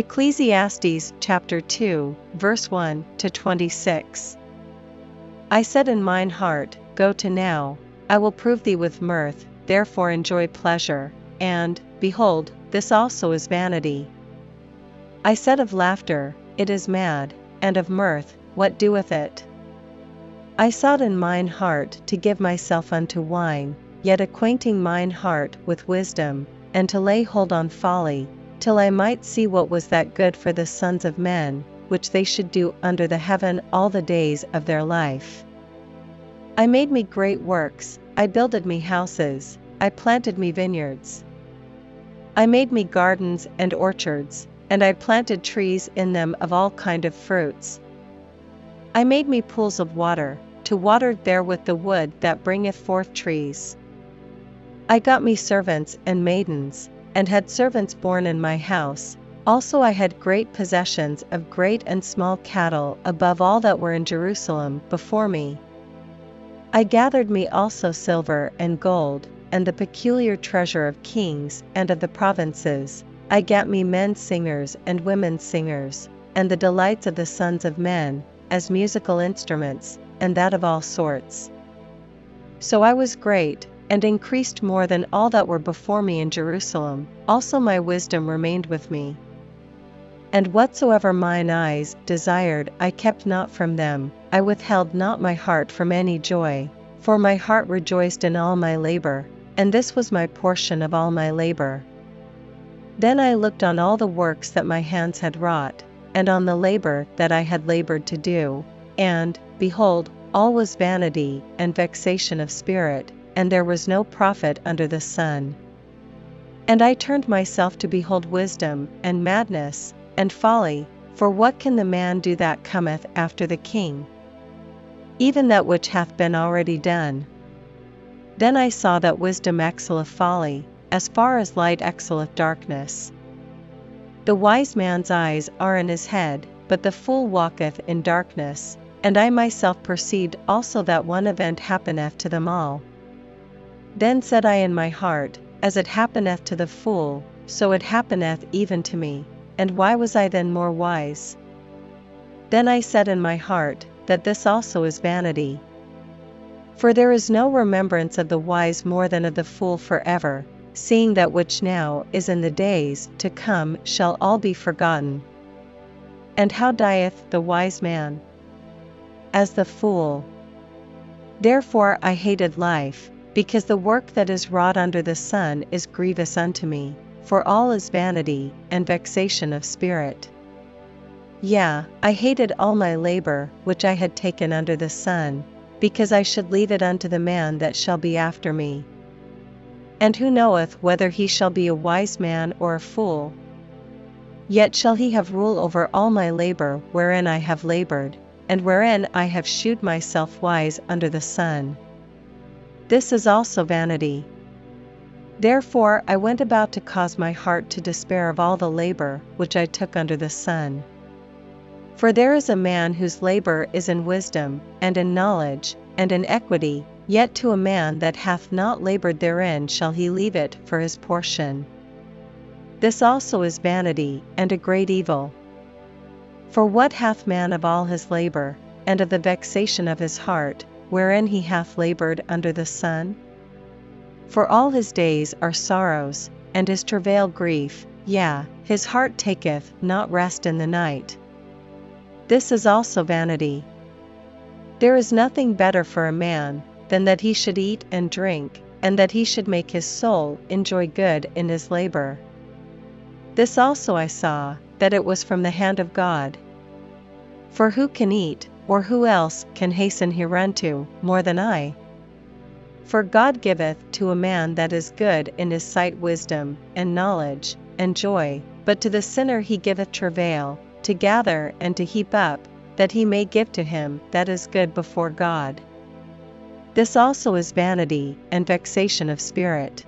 Ecclesiastes chapter 2, verse 1 to 26. I said in mine heart, Go to now, I will prove thee with mirth, therefore enjoy pleasure, and, behold, this also is vanity. I said of laughter, It is mad, and of mirth, what doeth it? I sought in mine heart to give myself unto wine, yet acquainting mine heart with wisdom, and to lay hold on folly, till I might see what was that good for the sons of men, which they should do under the heaven all the days of their life. I made me great works, I builded me houses, I planted me vineyards. I made me gardens and orchards, and I planted trees in them of all kind of fruits. I made me pools of water, to water therewith the wood that bringeth forth trees. I got me servants and maidens, and had servants born in my house. Also, I had great possessions of great and small cattle above all that were in Jerusalem before me. I gathered me also silver and gold, and the peculiar treasure of kings and of the provinces. I gat me men singers and women singers, and the delights of the sons of men, as musical instruments, and that of all sorts. So I was great, and increased more than all that were before me in Jerusalem, also my wisdom remained with me. And whatsoever mine eyes desired I kept not from them, I withheld not my heart from any joy, for my heart rejoiced in all my labor, and this was my portion of all my labor. Then I looked on all the works that my hands had wrought, and on the labor that I had labored to do, and, behold, all was vanity and vexation of spirit, and there was no profit under the sun. And I turned myself to behold wisdom, and madness, and folly, for what can the man do that cometh after the king? Even that which hath been already done. Then I saw that wisdom excelleth folly, as far as light excelleth darkness. The wise man's eyes are in his head, but the fool walketh in darkness, and I myself perceived also that one event happeneth to them all. Then said I in my heart, As it happeneth to the fool, so it happeneth even to me, and why was I then more wise? Then I said in my heart, That this also is vanity. For there is no remembrance of the wise more than of the fool for ever, seeing that which now is in the days to come shall all be forgotten. And how dieth the wise man? As the fool. Therefore I hated life, because the work that is wrought under the sun is grievous unto me, for all is vanity and vexation of spirit. Yea, I hated all my labor which I had taken under the sun, because I should leave it unto the man that shall be after me. And who knoweth whether he shall be a wise man or a fool? Yet shall he have rule over all my labor wherein I have labored, and wherein I have shewed myself wise under the sun. This is also vanity. Therefore I went about to cause my heart to despair of all the labor which I took under the sun. For there is a man whose labor is in wisdom, and in knowledge, and in equity, yet to a man that hath not labored therein shall he leave it for his portion. This also is vanity, and a great evil. For what hath man of all his labor, and of the vexation of his heart, wherein he hath labored under the sun? For all his days are sorrows, and his travail grief, yea, his heart taketh not rest in the night. This is also vanity. There is nothing better for a man, than that he should eat and drink, and that he should make his soul enjoy good in his labor. This also I saw, that it was from the hand of God. For who can eat, or who else can hasten hereunto, more than I? For God giveth to a man that is good in his sight wisdom, and knowledge, and joy, but to the sinner he giveth travail, to gather and to heap up, that he may give to him that is good before God. This also is vanity and vexation of spirit.